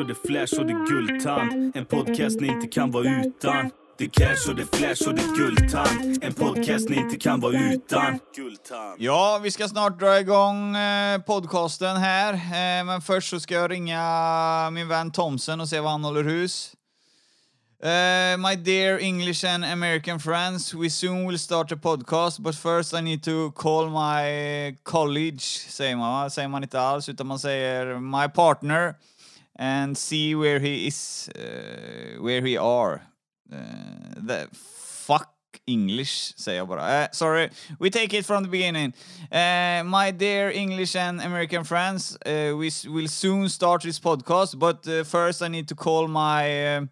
och det flash och det guldtand. En podcast ni inte kan vara utan. Det cash och det flash och det guldtand. En podcast ni inte kan vara utan. Ja, vi ska snart dra igång eh, podcasten här. Eh, men först så ska jag ringa min vän Thomsen och se vad han håller hus. Uh, my dear English and American friends, we soon will start a podcast, but first I need to call my college, säger man? Säger man inte alls, utan man säger my partner and see where he is, uh, where he are. Uh, the fuck English, jag bara. Uh, sorry, we take it from the beginning. Uh, my dear English and American friends, uh, we will soon start this podcast, but uh, first I need to call my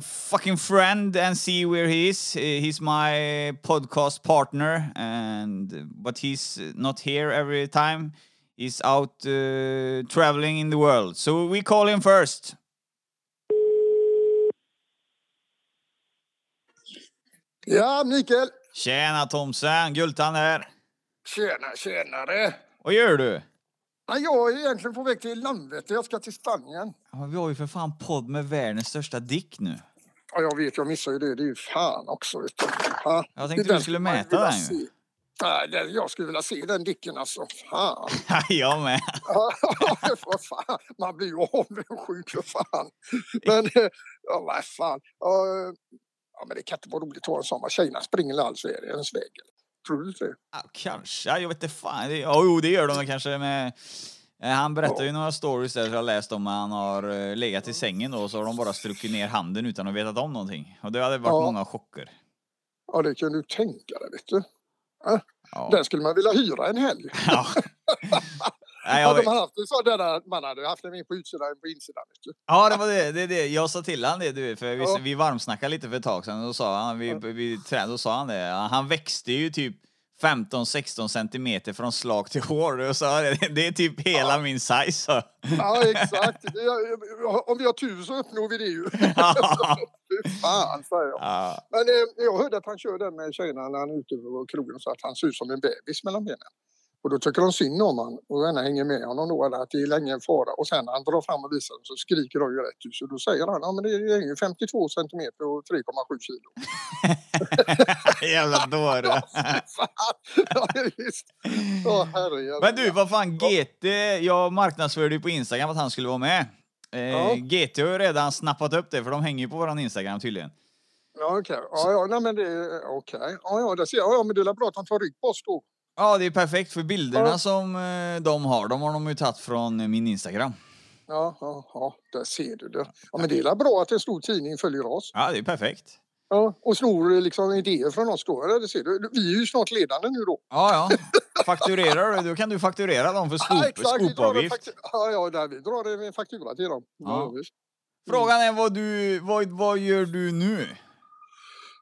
fucking friend and see where he is. He's my podcast partner, and but he's not here every time. He's out uh, traveling in the world, so we call him first. Ja, Mikael. Tjena Thomsen, Gultan här. Tjena, tjenare. Vad gör du? Ja, jag är egentligen på väg till Landvetter. Jag ska till Spanien. Ja, men vi har ju för fan podd med världens största dick nu. Ja, jag vet, jag missar ju det. Det är ju fan också. Vet du. Ja, Jag tänkte du skulle mäta den ju. Nej, jag skulle vilja se den dicken alltså. Fan. jag med. För fan. Man blir ju avundsjuk för fan. Men, eh, ja vad fan. Ja, men det kan inte vara roligt att ha en sommar. Tjejerna springer alls i ens väg. Tror du det? Ja, kanske. Ja, Jag vet inte fan. Jo, det gör de kanske med... Eh, Han berättar ju några stories där jag läst om. Han har eh, legat i sängen då och så har de bara strukit ner handen utan att veta om någonting. Och det hade varit Ja. många chocker. Ja, det kan du tänka dig, vet du. Ja. Den skulle man vilja hyra en helg. Ja. Nej, jag, Hade man haft en sån där, man hade haft den på utsidan än på insidan. Ja, det var det. det, det. Jag sa till han det, du, för vi, Ja. vi varmsnackade lite för ett tag sedan. Och sa han, vi, vi tränade, då sa han det. Han växte ju typ 15-16 centimeter från slag till hår. Och sa det, är typ hela min size. Så. Ja, exakt. Är- Om vi har tur så uppnår vi det ju. Fy fan, säger jag. Ja. Men eh, jag hörde att han kör den med tjejerna när han är ute på krogen så att han ser ut som en bebis mellan benen. Och då tycker de synd om han och gärna hänger med honom då, eller att det är länge en fara. Och sen när han drar fram och visar dem så skriker de ju rätt ut. Så då säger han, ja men det är ju 52 centimeter och 3,7 kilo. Jävla dåre. Ja, visst. Herrejävlar. Men du, vad fan, GT, jag marknadsförde ju på Instagram att han skulle vara med. Eh, Ja. GT har ju redan snappat upp det, för de hänger ju på våran Instagram tydligen. Ja, okej. Ja, ja, nej men det okej. Ja, ja, det ser jag. Ja, men det är bra att han tar rygg på oss då. Ja, det är perfekt, för bilderna Ja. som eh, de har, de har de ju tagit från min Instagram. Ja, ja, ja, där ser du det. Ja, men det är bra att en stor tidning följer oss. Ja, det är perfekt. Ja, och snor liksom idéer från oss då. eller? Det ser du. Vi är ju snart ledande nu då. Ja, ja. Fakturerar du, då kan du fakturera dem för Ja, exakt. Skopavgift. ja, ja, där vi drar en faktura till dem. Ja. Ja. visst. Frågan är vad du, vad, vad gör du nu?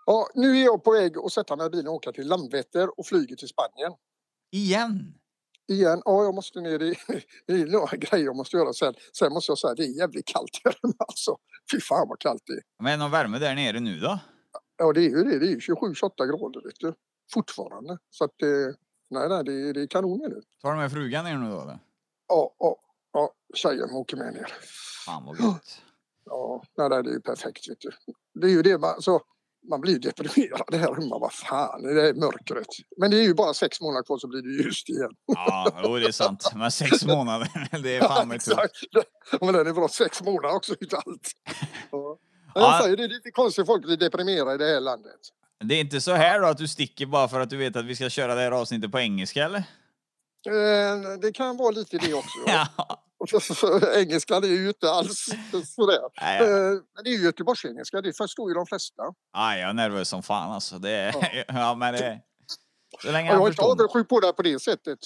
Ja, nu är jag på väg att sätta mig i bilen och åka till Landvetter och flyger till Spanien. Igen? Igen. Ja, jag måste ner i... Det är några grejer jag måste göra sen. Sen måste jag säga det är jävligt kallt här alltså. Fy fan vad kallt det är. Men någon värme där nere nu då? Ja, det är ju det. Det är ju 27-28 grader vet du. Fortfarande. Så att eh, nej, nej, det, är- det är kanon nu. Tar du med frugan ner nu då eller? Ja, ja, ja. Tjejen åker med ner. Fan vad gött. Ja, nej, nej, det är ju perfekt vet du. Det är ju det man, så, man blir deprimerad här hemma. Vad fan, det är mörkret. Men det är ju bara sex månader kvar så blir det ljust igen. Ja, jo, det är sant. Men sex månader, det är fan tufft. Exakt. Men den är bra sex månader också utav allt. Ja. Ja. Jag säger det är lite konstigt att folk blir deprimerade i det här landet. Det är inte så här då att du sticker bara för att du vet att vi ska köra det här avsnittet på engelska eller? Eh, Det kan vara lite det också. Ja. Ja. Engelskan är ju inte alls sådär. Nej, ja. Eh, Men det är ju göteborgsengelska, det förstår ju de flesta. Ja, jag är nervös som fan alltså. Det är, ja. men det... Så länge jag är inte avundsjuk på det på det sättet.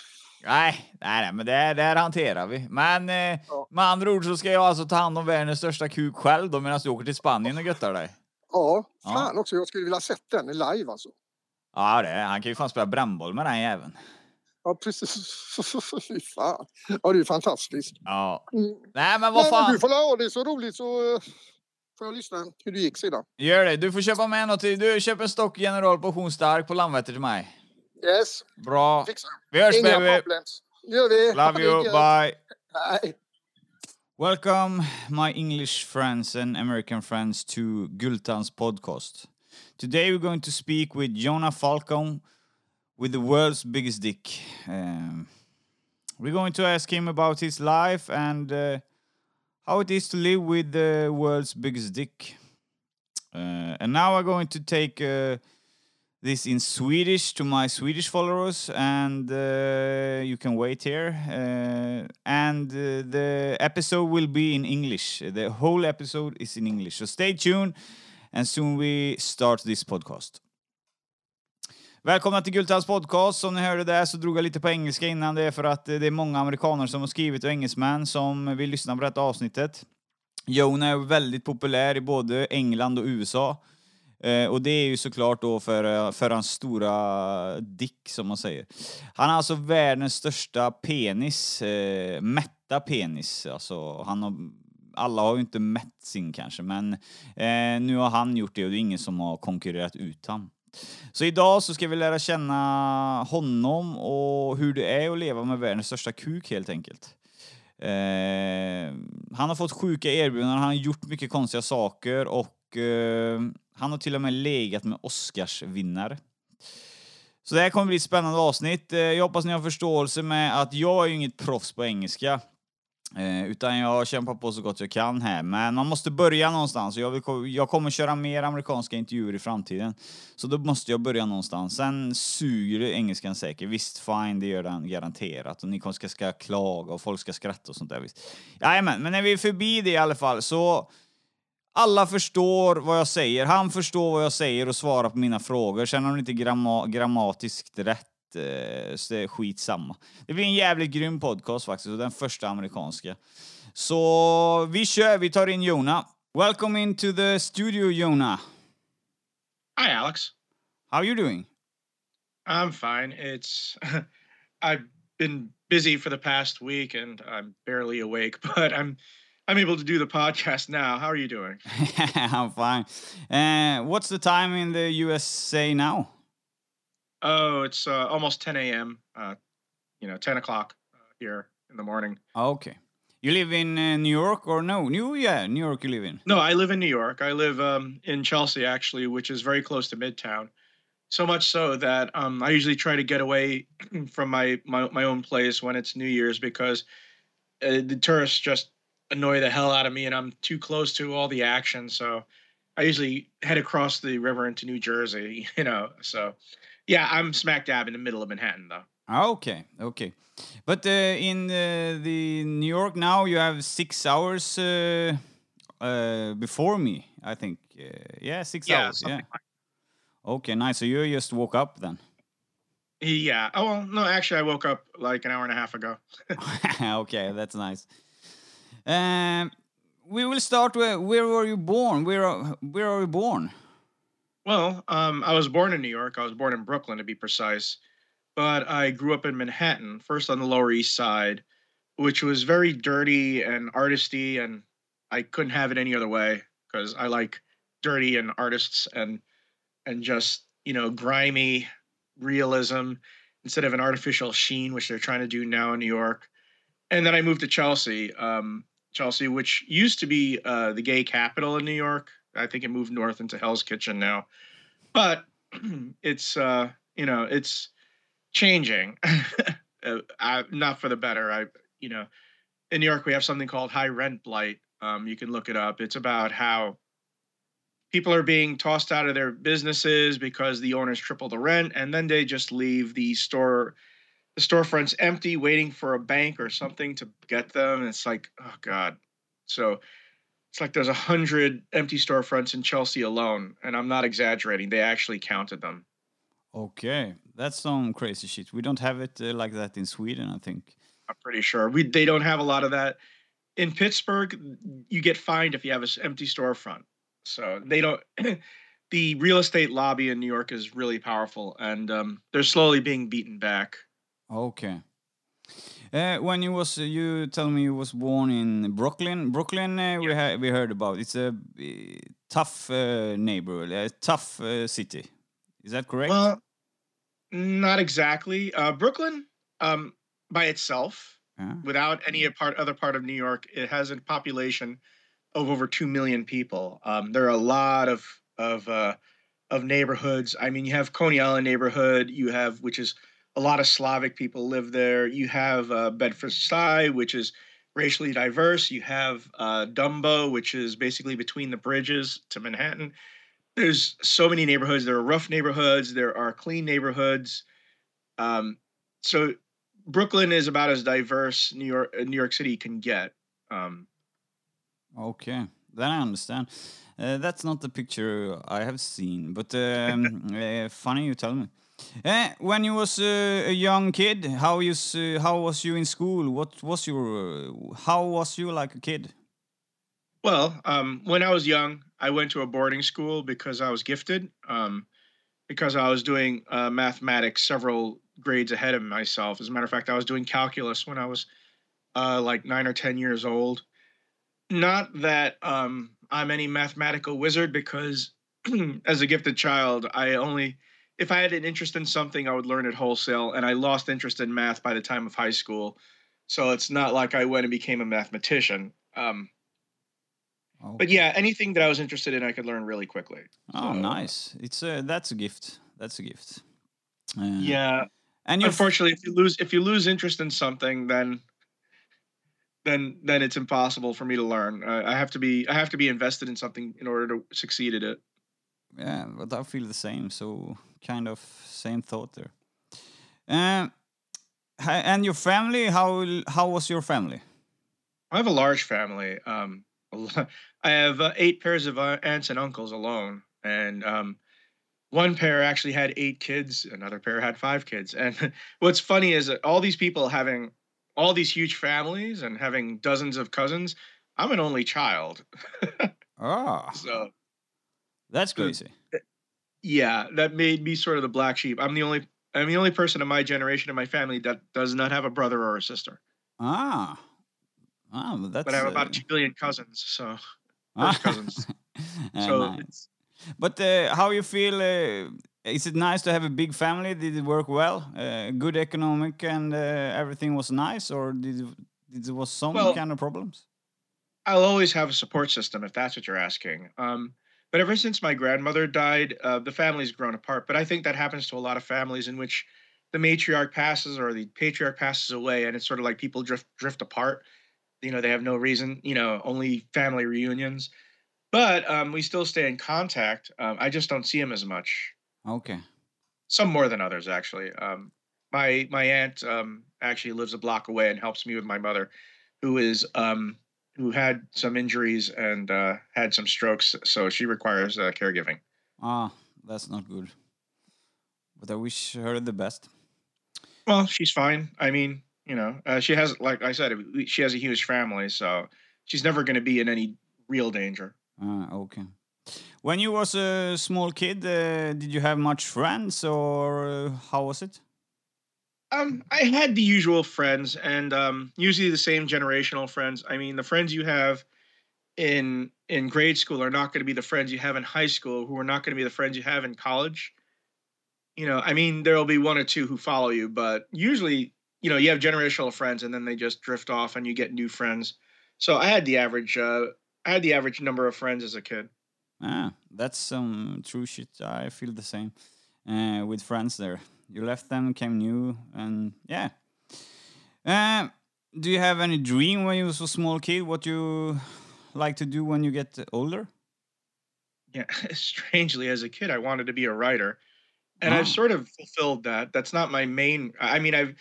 Nej, nej, nej, men det, här- hanterar vi. Men eh, Ja. med andra ord så ska jag alltså ta hand om världens största kuk själv då medan du åker till Spanien och göttar dig. Ja, Ja. fan också. Jag skulle vilja sett den live alltså. Ja, det, han kan ju fan spela brännboll med den jäveln. Ja, precis. Fy fan. Ja, det är fantastiskt. Ja. Mm. Nej, men vad Men fan. du får ha det så roligt så eh, får jag lyssna hur det gick sedan. Gör det. Du får köpa med något. Du köper en stock General Portion Stark på Landvetter till mig. Yes, Bra. fixar. Vi hörs Inga baby. problems. gör vi. Love you. Bye. Hej. Welcome, my English friends and American friends, to Gultan's podcast. Today we're going to speak with Jonah Falcon with the world's biggest dick. Um, we're going to ask him about his life and uh, how it is to live with the world's biggest dick. Uh, and now I'm going to take uh, this in Swedish to my Swedish followers, and uh, you can wait here. Uh, and uh, the episode will be in English. The whole episode is in English. So stay tuned, and soon we start this podcast. Välkomna till Gultans podcast. Som ni hörde där så drog jag lite på engelska innan. Det är för att eh, det är många amerikaner som har skrivit och engelsmän som vill lyssna på detta avsnittet. Jonah är väldigt populär i både England och USA. Eh, och det är ju såklart då för, eh, för hans stora dick, som man säger. Han har alltså världens största penis, eh, mätta penis. Alltså, han har, alla har ju inte mätt sin kanske, men eh, nu har han gjort det och det är ingen som har konkurrerat ut han. Så idag så ska vi lära känna honom och hur det är att leva med världens största kuk helt enkelt. Eh, han har fått sjuka erbjudanden, han har gjort mycket konstiga saker och eh, han har till och med legat med Oscarsvinnare. Så det här kommer bli ett spännande avsnitt. Eh, jag hoppas ni har förståelse med att jag är ju inget proffs på engelska. Eh, utan jag kämpar på så gott jag kan här. Men man måste börja någonstans. Jag, vill, jag kommer köra mer amerikanska intervjuer i framtiden. Så då måste jag börja någonstans. Sen suger engelskan säkert. Visst, fine, det gör den garanterat. Och ni ska, ska klaga och folk ska skratta och sånt där. Visst. Jajamän, men när vi är förbi det i alla fall så alla förstår vad jag säger. Han förstår vad jag säger och svarar på mina frågor. Sen om det inte gramma grammatiskt rätt så det är skitsamma. Det blir en jävligt grym podcast faktiskt, och den första amerikanska. Så vi kör, vi tar in Jona. Welcome into the studio, Jona. Hi, Alex. How are you doing? I'm fine. It's I've been busy for the past week and I'm barely awake, but I'm I'm able to do the podcast now. How are you doing? I'm fine. Uh, what's the time in the USA now? Oh, it's uh, almost 10 a.m. Uh, you know, 10 o'clock uh, here in the morning. Okay. You live in uh, New York or no? New, yeah, New York. You live in? No, I live in New York. I live um, in Chelsea, actually, which is very close to Midtown. So much so that um, I usually try to get away from my, my my own place when it's New Year's because uh, the tourists just annoy the hell out of me and I'm too close to all the action. So I usually head across the river into New Jersey, you know. So yeah, I'm smack dab in the middle of Manhattan though. Okay, okay. But uh, in uh, the New York now, you have six hours uh, uh before me, I think. Uh, yeah, six yeah, hours. Yeah. like- Okay, nice. So you just woke up then? Yeah. Oh well, no, actually, I woke up like an hour and a half ago. okay, that's nice. Um, we will start with where were you born? Where are, where are you born? Well, um, I was born in New York. I was born in Brooklyn, to be precise. But I grew up in Manhattan, first on the Lower East Side, which was very dirty and artisty, and I couldn't have it any other way because I like dirty and artists and and just you know grimy realism instead of an artificial sheen, which they're trying to do now in New York. And then I moved to Chelsea, um, Chelsea, which used to be uh, the gay capital in New York. I think it moved north into Hell's Kitchen now, but it's uh, you know it's changing. uh, I, not for the better. I you know in New York we have something called high rent blight. Um, you can look it up. It's about how people are being tossed out of their businesses because the owners triple the rent, and then they just leave the store the storefronts empty, waiting for a bank or something to get them. And it's like, oh god. So it's like there's a hundred empty storefronts in Chelsea alone, and I'm not exaggerating. They actually counted them. Okay, that's some crazy shit. We don't have it uh, like that in Sweden, I think. I'm pretty sure we they don't have a lot of that. In Pittsburgh, you get fined if you have an empty storefront. So they don't. the real estate lobby in New York is really powerful, and um, they're slowly being beaten back. Okay. Uh, when you was uh, you tell me you was born in Brooklyn. Brooklyn, uh, we ha- we heard about. It's a uh, tough uh, neighborhood, a tough uh, city. Is that correct? Well, not exactly. Uh, Brooklyn, um, by itself, Yeah. Without any part other part of New York, it has a population of over two million people. Um, there are a lot of of uh, of neighborhoods. I mean, you have Coney Island neighborhood. You have which is a lot of Slavic people live there. You have uh, Bedford Stuy, which is racially diverse. You have uh, Dumbo, which is basically between the bridges to Manhattan. There's so many neighborhoods. There are rough neighborhoods. There are clean neighborhoods. Um, so Brooklyn is about as diverse New York New York City can get. Um, Okay, then I understand. Uh, that's not the picture I have seen, but um, uh, funny you tell me. Uh, when you was uh, a young kid, how you uh, how was you in school? What was your uh, how was you like a kid? Well, um, when I was young, I went to a boarding school because I was gifted. Um, because I was doing uh, mathematics several grades ahead of myself. As a matter of fact, I was doing calculus when I was uh, like nine or ten years old. Not that um, I'm any mathematical wizard, because as a gifted child, I only if I had an interest in something, I would learn it wholesale, and I lost interest in math by the time of high school. So it's not like I went and became a mathematician. Um, but yeah, anything that I was interested in, I could learn really quickly. Oh, So, nice. It's a that's a gift. That's a gift. Uh, Yeah. and you Unfortunately, if you lose if you lose interest in something, then then then it's impossible for me to learn. Uh, I have to be I have to be invested in something in order to succeed at it. Yeah, but I feel the same. So kind of same thought there. Um, and your family? How how was your family? I have a large family. Um, I have uh, eight pairs of uh, aunts and uncles alone, and um, one pair actually had eight kids. Another pair had five kids. And what's funny is that all these people having all these huge families and having dozens of cousins. I'm an only child, Ah, so that's crazy. Yeah, that made me sort of the black sheep. I'm the only I'm the only person in my generation in my family that does not have a brother or a sister. Ah, ah, but that's. But I have uh, about two billion cousins, so ah, cousins. uh, so nice. it's But uh, how you feel? Uh, is it nice to have a big family? Did it work well? Uh, good economic and uh, everything was nice, or did it, did there was some Well- kind of problems? I'll always have a support system if that's what you're asking. Um, but ever since my grandmother died, uh, the family's grown apart. But I think that happens to a lot of families in which the matriarch passes or the patriarch passes away, and it's sort of like people drift drift apart. You know, they have no reason. You know, only family reunions. But um, we still stay in contact. Um, I just don't see him as much. Okay. Some more than others, actually. Um, my my aunt um, actually lives a block away and helps me with my mother, who is um, who had some injuries and uh, had some strokes, so she requires uh, caregiving. Ah, that's not good. But I wish her the best. Well, she's fine. I mean, you know, uh, she has, like I said, she has a huge family, so she's never going to be in any real danger. Ah, okay. When you was a small kid, uh, did you have much friends, or uh, how was it? Um, I had the usual friends, and um, usually the same generational friends. I mean, the friends you have in in grade school are not going to be the friends you have in high school, who are not going to be the friends you have in college. You know, I mean, there will be one or two who follow you, but usually, you know, you have generational friends, and then they just drift off, and you get new friends. So I had the average. Uh, I had the average number of friends as a kid. Ah, that's some true shit. I feel the same uh, with friends there. You left them, came new, and yeah. Um, do you have any dream when you was a small kid? What you like to do when you get older? yeah strangely as a kid i wanted to be a writer and Ah. i've sort of fulfilled that that's not my main i mean i've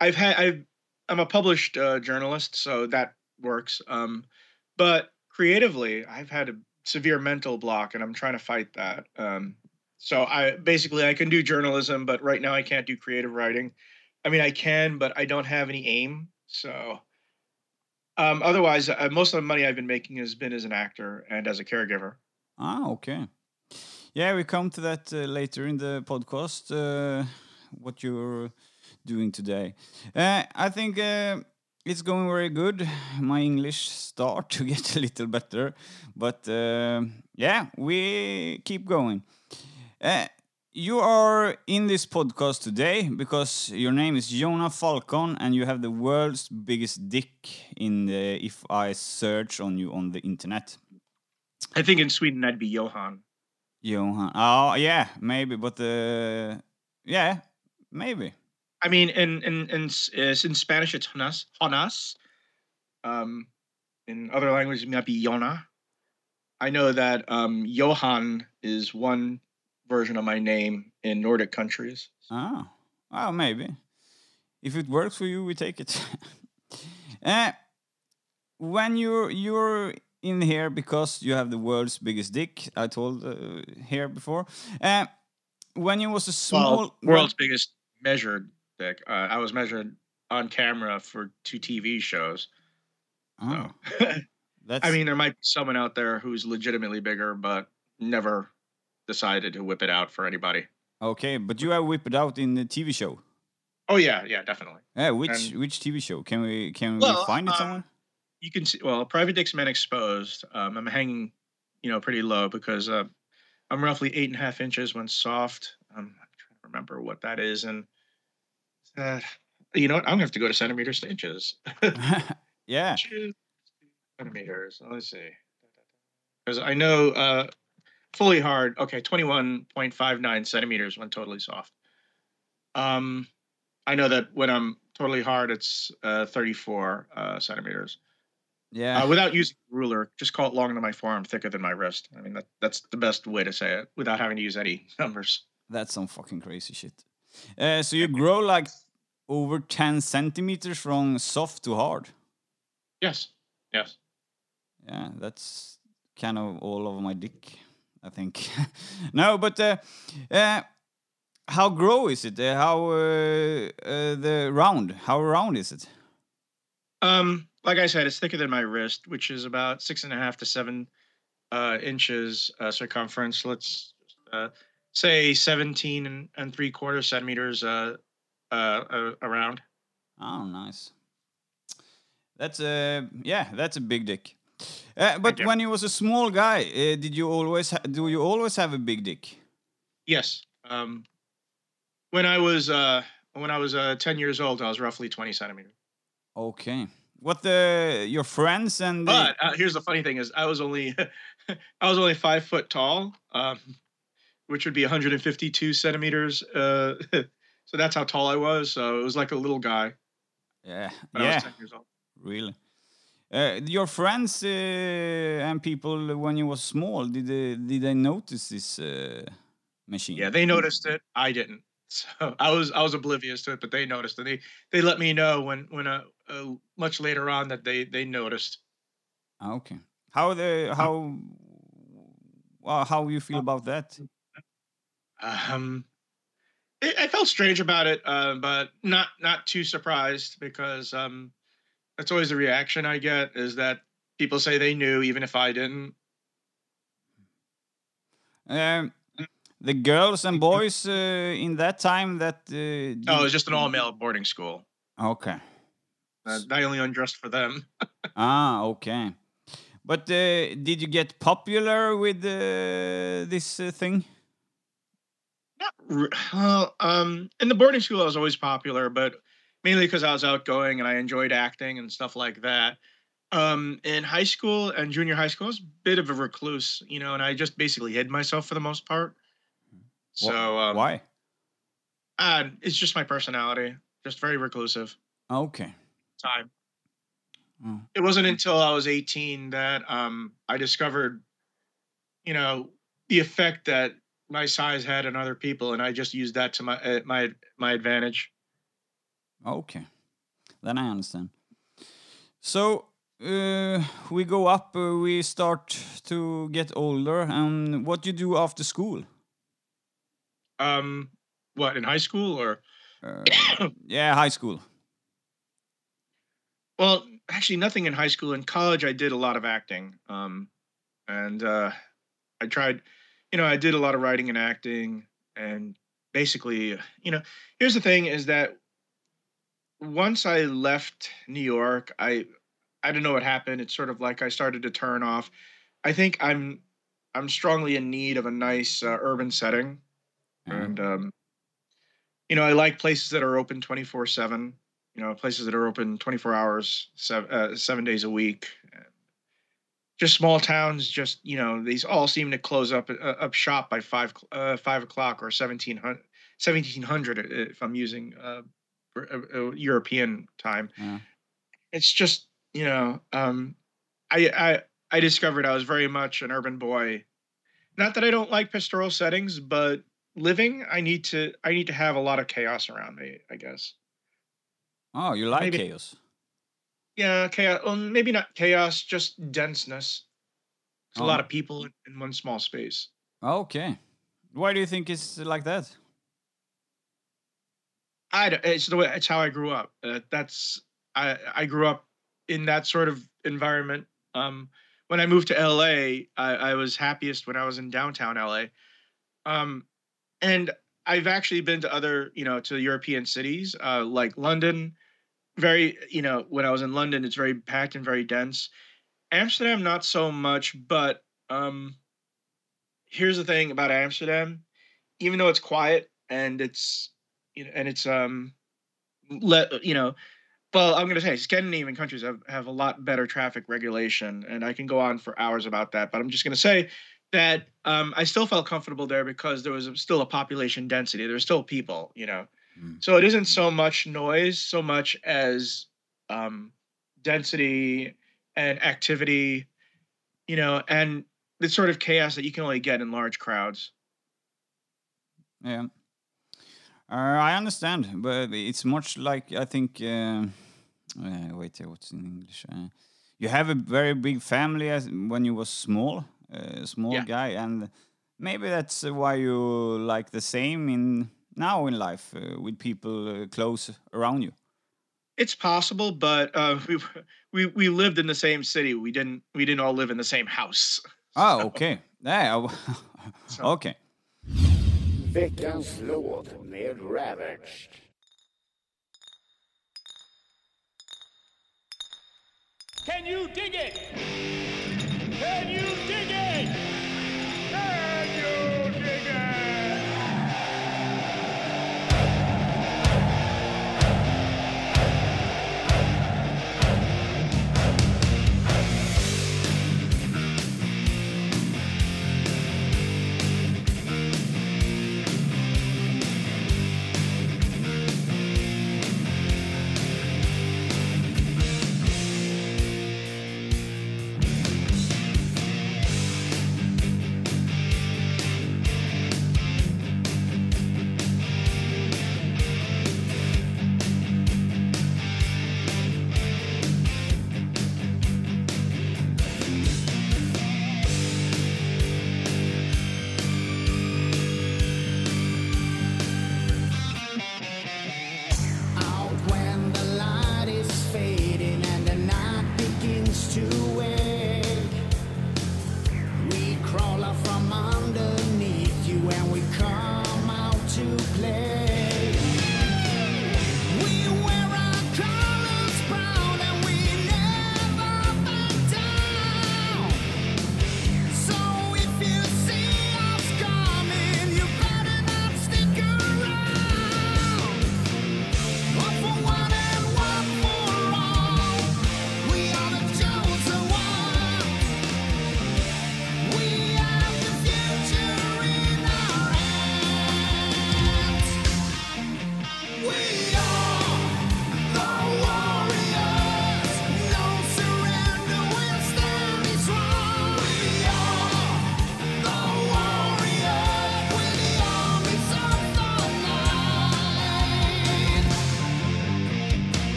i've had i've i'm a published uh, journalist so that works um but creatively i've had a severe mental block and i'm trying to fight that um so i basically i can do journalism but right now i can't do creative writing i mean i can but i don't have any aim so um otherwise uh, most of the money i've been making has been as an actor and as a caregiver Ah, okay. Yeah, we come to that uh, later in the podcast. Uh, what you're doing today? Uh, I think uh, it's going very good. My English start to get a little better, but uh, yeah, we keep going. Uh, you are in this podcast today because your name is Jonah Falcon and you have the world's biggest dick in the if I search on you on the internet. I think in Sweden that'd be Johan. Johan. Oh yeah, maybe, but uh, yeah, maybe. I mean, in in in, uh, in Spanish it's Jonas. Jonas. Um, in other languages it might be Jona. I know that um, Johan is one version of my name in Nordic countries. Oh, well, maybe. If it works for you, we take it. uh, when you're you're in here because you have the world's biggest dick, I told uh, here before. Uh, when you was a small Well, world's biggest measured dick. Uh, I was measured on camera for two TV shows. Oh, So. that's I mean, there might be someone out there who's legitimately bigger, but never decided to whip it out for anybody. okay, but you have whipped it out in the TV show. Oh yeah, yeah, definitely. Yeah, which And- which TV show? Can we can Well, we find it um, somewhere? You can see. Well, Private Dick's Men Exposed. Um, I'm hanging, you know, pretty low because uh, I'm roughly eight and a half inches when soft. Um, I'm trying to remember what that is, and uh, you know what? I'm gonna have to go to centimeters to inches. yeah. Inches, centimeters. Let's see. Because I know uh, fully hard. Okay, 21.59 centimeters when totally soft. Um, I know that when I'm totally hard, it's uh, 34 uh, centimeters. Yeah. Uh, without using a ruler, just call it longer than my forearm, thicker than my wrist. I mean, that, that's the best way to say it without having to use any numbers. That's some fucking crazy shit. Uh, so you grow like over 10 centimeters from soft to hard. Yes, yes. Yeah, that's kind of all over my dick, I think. no, but uh, uh, how grow is it? Uh, how uh, uh, the round? How round is it? Um, like I said, it's thicker than my wrist, which is about six and a half to seven uh, inches uh, circumference. Let's uh, say 17 and, and three quarters centimeters uh, uh, uh, around. Oh, nice. That's a yeah, that's a big dick. Uh, but when you was a small guy, uh, did you always ha- do you always have a big dick? Yes. Um, when I was uh, when I was uh, 10 years old, I was roughly 20 centimeters. Okay. What the your friends and But uh, here's the funny thing: is I was only I was only five foot tall, um, which would be 152 centimeters. Uh, so that's how tall I was. So it was like a little guy yeah yeah was 10 years old. really. Uh, your friends uh, and people when you was small did they did they notice this uh, machine? Yeah, they noticed it. I didn't. So I was I was oblivious to it, but they noticed it. They they let me know when when uh, uh much later on that they they noticed. Ah, Okay. How the how well, how you feel about that? Um, I, I felt strange about it, uh, but not not too surprised because um, that's always the reaction I get is that people say they knew even if I didn't. Um, the girls and boys uh, in that time that uh, Oh, it was just an all male boarding school. okay. Uh, I only undressed for them. Ah, okay. But uh, did you get popular with uh, this uh, thing? Not well, um, in the boarding school, I was always popular, but mainly because I was outgoing and I enjoyed acting and stuff like that. Um, in high school and junior high school, I was a bit of a recluse, you know, and I just basically hid myself for the most part. So um, Why? Uh, it's just my personality, just very reclusive. Okay. Time. Oh. It wasn't until I was 18 that um, I discovered, you know, the effect that my size had on other people, and I just used that to my uh, my my advantage. Okay. Then I understand. So uh, we go up, uh, we start to get older, and what do you do after school? Um, what in high school or? Uh, yeah, high school. Well, actually, nothing in high school. In college, I did a lot of acting, um, and uh, I tried. You know, I did a lot of writing and acting, and basically, you know, here's the thing: is that once I left New York, I I don't know what happened. It's sort of like I started to turn off. I think I'm I'm strongly in need of a nice uh, urban setting. Mhm. and um, you know, I like places that are open twenty four seven. You know, places that are open twenty four hours, seven, uh, seven days a week. Just small towns, just you know, these all seem to close up uh, up shop by five uh, five o'clock or 1700, 1700 if I'm using uh, European time. Yeah. It's just you know, um, I I I discovered I was very much an urban boy. Not that I don't like pastoral settings, but living, I need to I need to have a lot of chaos around me. I guess. Oh, you like Maybe- chaos? Yeah, chaos. Well, maybe not chaos, just denseness. It's a Oh. lot of people in one small space. Okay. Why do you think it's like that? I it's the way it's how I grew up. Uh, that's I I grew up in that sort of environment. Um, when I moved to LA, I, I was happiest when I was in downtown LA. Um, and I've actually been to other, you know, to European cities uh, like London. Very, you know, when I was in London, it's very packed and very dense. Amsterdam, not so much, but um, here's the thing about Amsterdam: even though it's quiet and it's you know, and it's um, let you know, well, I'm going to say Scandinavian countries have have a lot better traffic regulation, and I can go on for hours about that. But I'm just going to say that um, I still felt comfortable there because there was still a population density. There were still people, you know. Mm. So it isn't so much noise, so much as um, density and activity, you know, and the sort of chaos that you can only get in large crowds. Yeah. Uh, I understand, but it's much like I think. Uh, uh, wait, uh, what's in English? Uh, you have a very big family as when you was small, uh, small Yeah. guy, and maybe that's why you like the same in now in life uh, with people uh, close around you. It's possible, but uh, we we we lived in the same city. We didn't we didn't all live in the same house. Oh, okay. Yeah. Okay. Veckans låt med Ravaged. Can you dig it? Can you dig it?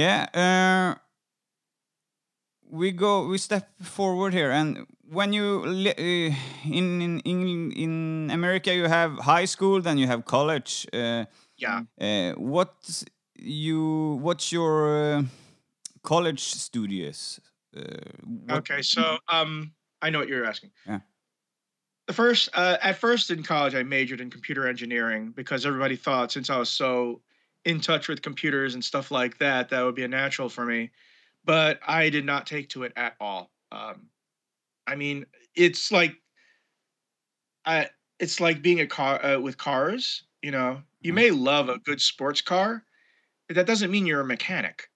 Yeah. Uh, we go. We step forward here, and when you uh, in in in in America, you have high school, then you have college. Uh, Yeah. uh, what you? What's your uh, college studies? Uh, what- Okay, so um, I know what you're asking. Yeah. The first, uh, at first in college, I majored in computer engineering because everybody thought since I was so in touch with computers and stuff like that, that would be a natural for me. But I did not take to it at all. Um, I mean, it's like, I it's like being a car uh, with cars. You know, you Mhm. may love a good sports car, but that doesn't mean you're a mechanic.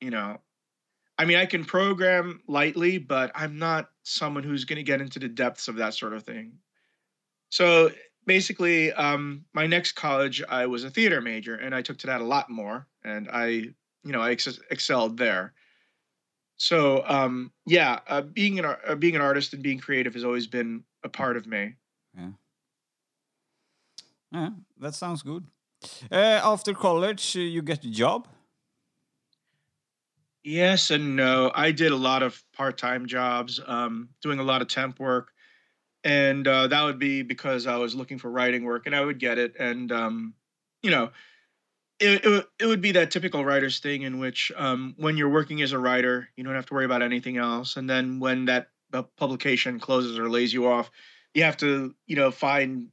You know, I mean, I can program lightly, but I'm not someone who's going to get into the depths of that sort of thing. So basically, um, my next college, I was a theater major, and I took to that a lot more, and I, you know, I ex- excelled there. So um, yeah, uh, being an uh, being an artist and being creative has always been a part of me. Yeah, that sounds good. Uh, after college, you get a job. Yes and no. I did a lot of part-time jobs, um, doing a lot of temp work, and uh, that would be because I was looking for writing work, and I would get it. And um, you know, it, it would- it would be that typical writer's thing in which um, when you're working as a writer, you don't have to worry about anything else, and then when that uh, publication closes or lays you off, you have to you know find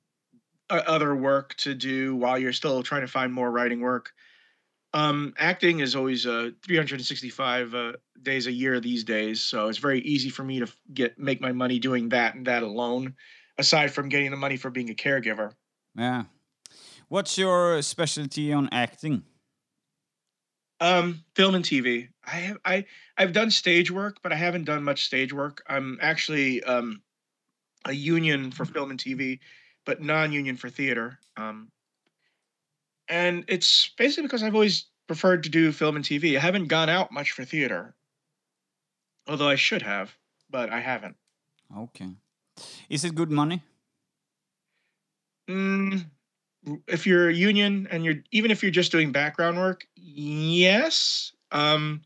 uh, other work to do while you're still trying to find more writing work. Um, acting is always uh, 365 uh, days a year these days, so it's very easy for me to get make my money doing that and that alone. Aside from getting the money for being a caregiver, Yeah. What's your specialty on acting? um, film and TV. I have I I've done stage work, but I haven't done much stage work. I'm actually um, a union for film and TV, but non-union for theater. Um, and it's basically because I've always preferred to do film and TV. I haven't gone out much for theater, although I should have, but I haven't. Okay. Is it good money? Mm, if you're a union and you're even if you're just doing background work, yes. Um,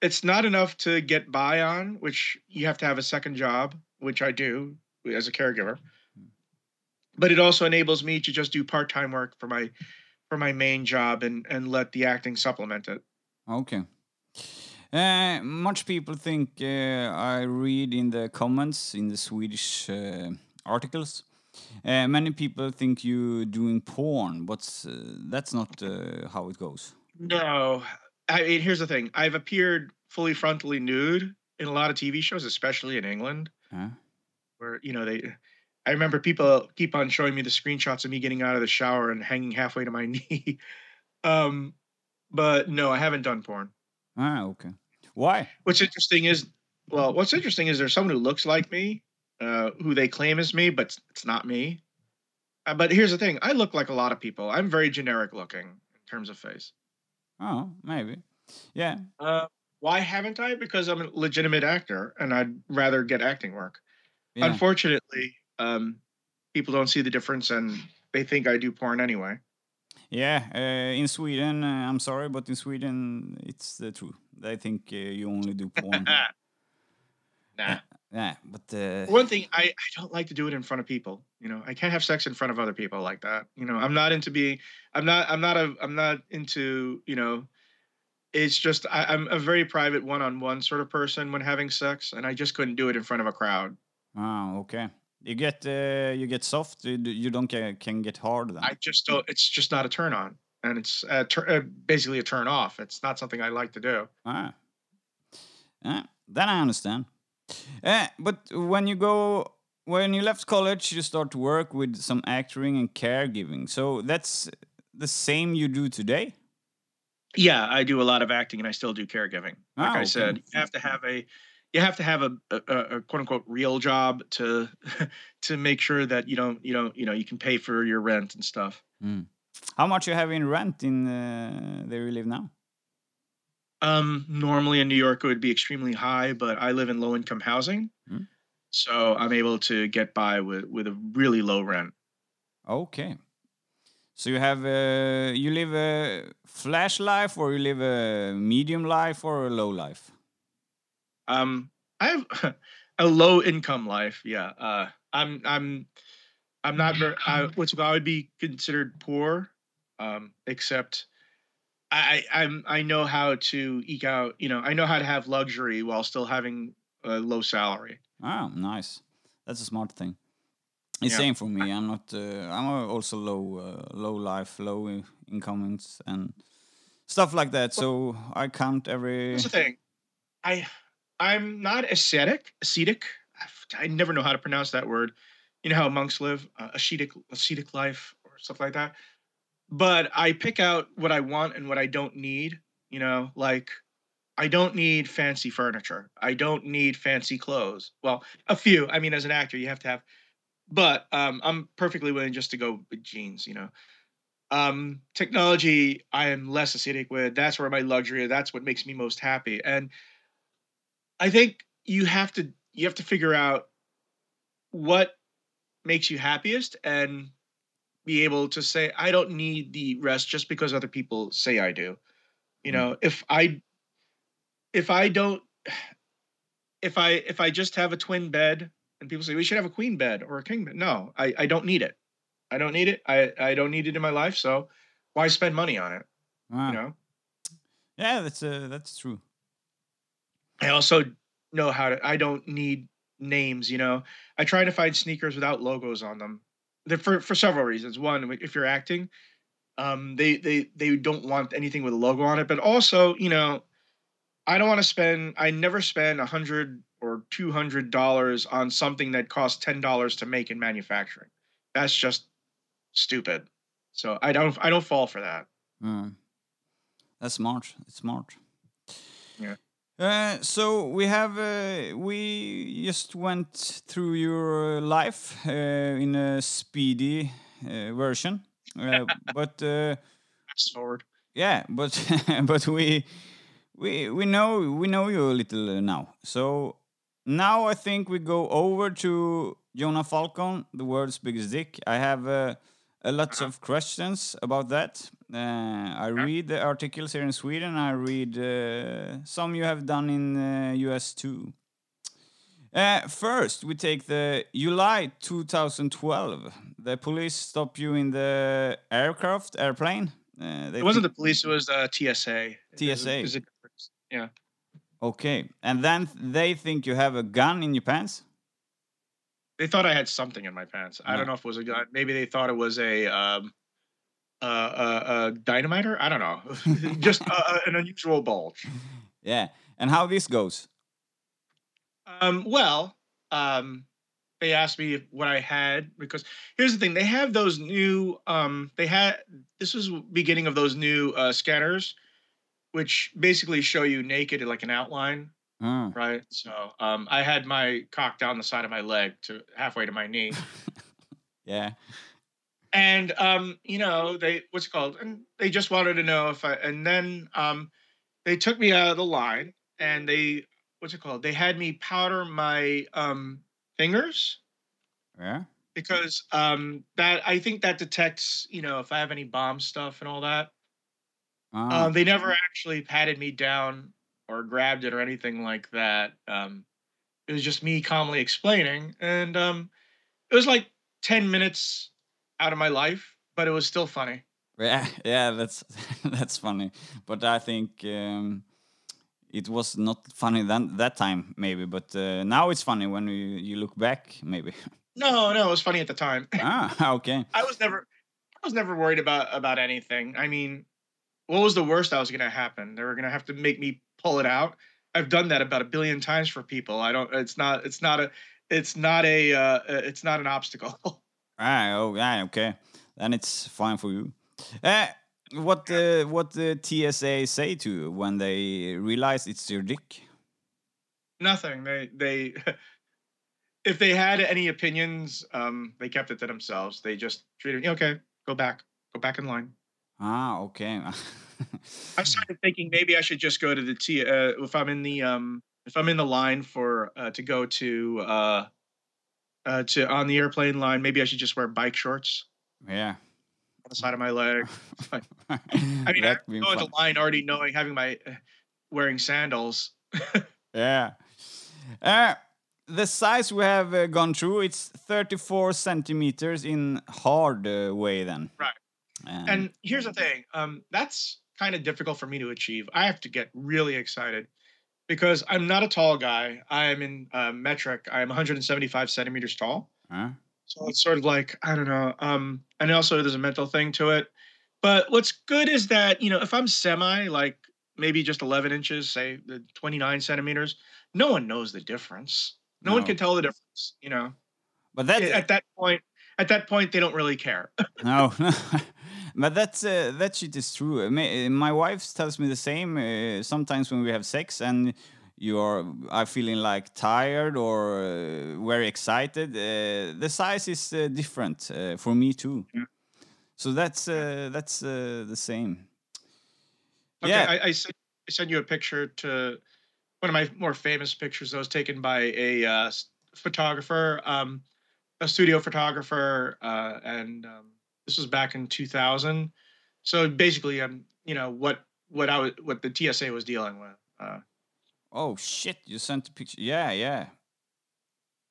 it's not enough to get by on, which you have to have a second job, which I do as a caregiver. But it also enables me to just do part-time work for my for my main job and and let the acting supplement it. Okay. Uh, much people think uh, I read in the comments in the Swedish uh, articles. Uh, many people think you're doing porn, but uh, that's not uh, how it goes. No, I mean here's the thing. I've appeared fully frontally nude in a lot of TV shows, especially in England. Huh? where you know they i remember people keep on showing me the screenshots of me getting out of the shower and hanging halfway to my knee um but no i haven't done porn Ah, okay. Why? what's interesting is well what's interesting is there's someone who looks like me uh who they claim is me but it's not me uh, but here's the thing i look like a lot of people i'm very generic looking in terms of face Oh, maybe. Yeah. uh why haven't i because i'm a legitimate actor and i'd rather get acting work yeah. unfortunately um people don't see the difference and they think i do porn anyway Yeah, uh, in Sweden, uh, I'm sorry, but in Sweden, it's the truth. They think uh, you only do porn. nah yeah, but uh, one thing I, I don't like to do it in front of people you know i can't have sex in front of other people like that you know i'm not into being i'm not i'm not a i'm not into you know it's just I, i'm a very private one-on-one sort of person when having sex and i just couldn't do it in front of a crowd ah, okay. You get uh, you get soft. You, you don't get, can get hard then. i just don't it's just not a turn on and it's a tur- uh, basically a turn off it's not something i like to do Ah. Ah, then I understand. Uh, but when you go, when you left college, you start to work with some acting and caregiving. So that's the same you do today. yeah i do a lot of acting and i still do caregiving like Ah, i said you have to have a you have to have a, a, a quote unquote real job to to make sure that you don't you don't you know you can pay for your rent and stuff How much you have in rent in uh, where you live now? um normally in new york it would be extremely high but i live in low income housing Hmm. so i'm able to get by with with a really low rent Okay. So you have uh, you live a flash life, or you live a medium life, or a low life. Um, I have a low income life. Yeah. Uh, I'm I'm I'm not very. I, it? I would be considered poor, um, except I I'm I know how to eke out. You know, I know how to have luxury while still having a low salary. Ah, nice. That's a smart thing. It's Yeah. same for me. I'm not. Uh, I'm also low, uh, low life, low in- incomes, and stuff like that. So I count every. Here's the thing, I I'm not ascetic. Ascetic. I never know how to pronounce that word. You know how monks live, uh, ascetic, ascetic life or stuff like that. But I pick out what I want and what I don't need. You know, like I don't need fancy furniture. I don't need fancy clothes. Well, a few. I mean, as an actor, you have to have. But um, I'm perfectly willing just to go with jeans. You know, um, technology I am less ascetic with. That's where my luxury. Is, that's what makes me most happy. And I think you have to you have to figure out what makes you happiest and be able to say I don't need the rest just because other people say I do. You know, if I if I don't if I if I just have a twin bed and people say we should have a queen bed or a king bed. No, I, I don't need it. I don't need it. I, I don't need it in my life. So why spend money on it? Ah, You know? Yeah, that's uh, that's true. I also know how to. I don't need names. You know, I try to find sneakers without logos on them. They're for for several reasons. One, if you're acting, um, they they they don't want anything with a logo on it. But also, you know, I don't want to spend. I never spend a hundred or two hundred dollars on something that costs ten dollars to make in manufacturing. That's just stupid. So I don't I don't fall for that. Mm. That's smart. It's smart. Uh, so we have uh, we just went through your life uh, in a speedy uh, version, uh, but uh, forward. yeah, but but we we we know we know you a little now. So now I think we go over to Jonah Falcon, the world's biggest dick. I have uh, a lots of questions about that. Uh, I read the articles here in Sweden. I read uh, some you have done in uh, US too. Uh, first, we take the July 2012. The police stop you in the aircraft, airplane. Uh, they It wasn't the police. It was uh, TSA. There's a- TSA. there's a. Yeah. Okay, and then th- they think you have a gun in your pants. They thought I had something in my pants. I don't know if it was a gun. Maybe they thought it was a um, uh, uh, dynamiter. I don't know. Just uh, an unusual bulge. Yeah, and how this goes? Um, well, um, they asked me what I had because here's the thing: they have those new. Um, they had this was beginning of those new uh, scanners, which basically show you naked like an outline, Ah, right? So um, I had my cock down the side of my leg to halfway to my knee. yeah, and um you know they what's it called? And they just wanted to know if i and then um they took me out of the line and they what's it called? They had me powder my um fingers. Yeah. because um that i think that detects you know if i have any bomb stuff and all that. Ah, um they never actually patted me down or grabbed it or anything like that um it was just me calmly explaining and um it was like 10 minutes out of my life but it was still funny yeah, yeah. That's that's funny, but I think um, it was not funny then that time maybe, but uh, now it's funny when you you look back maybe. No, no, it was funny at the time. ah, okay. I was never, I was never worried about about anything. I mean, what was the worst that was going to happen? They were going to have to make me pull it out. I've done that about a billion times for people. I don't. It's not. It's not a. It's not a. Uh, it's not an obstacle. Ah, oh, yeah, okay. Then it's fine for you. Uh, what uh, what the TSA say to you when they realize it's your dick? Nothing. They they. if they had any opinions, um, they kept it to themselves. They just treated me okay. Go back. Go back in line. Ah, okay. I started thinking maybe I should just go to the T uh, if I'm in the um if I'm in the line for uh, to go to uh uh to on the airplane line maybe I should just wear bike shorts. yeah. on the side of my leg. I mean, I go into fun. line already knowing having my uh, wearing sandals. Yeah. Uh, the size we have uh, gone through, it's 34 centimeters in hard uh, way then. Right. And, And here's the thing, um, that's kind of difficult for me to achieve. I have to get really excited because I'm not a tall guy. I am in uh, metric. I am 175 centimeters tall. Huh? So it's sort of like I don't know. Um, and also there's a mental thing to it. But what's good is that you know if I'm semi, like maybe just 11 inches, say the 29 centimeters, no one knows the difference. No, one can tell the difference. You know, but that at that point, at that point, they don't really care. no, but that's uh, that shit is true. Uh, My, uh, my wife tells me the same. Uh, sometimes when we have sex and you are are feeling like tired or uh, very excited, uh, the size is uh, different uh, for me too. Yeah. So that's uh, that's uh, the same. Okay, yeah. I, I, sent, I sent you a picture to one of my more famous pictures that was taken by a uh, photographer, um, a studio photographer, uh, and um, this was back in 2000. So basically, um, you know what what I was what the TSA was dealing with. Uh, Oh shit! You sent a picture. Yeah, yeah,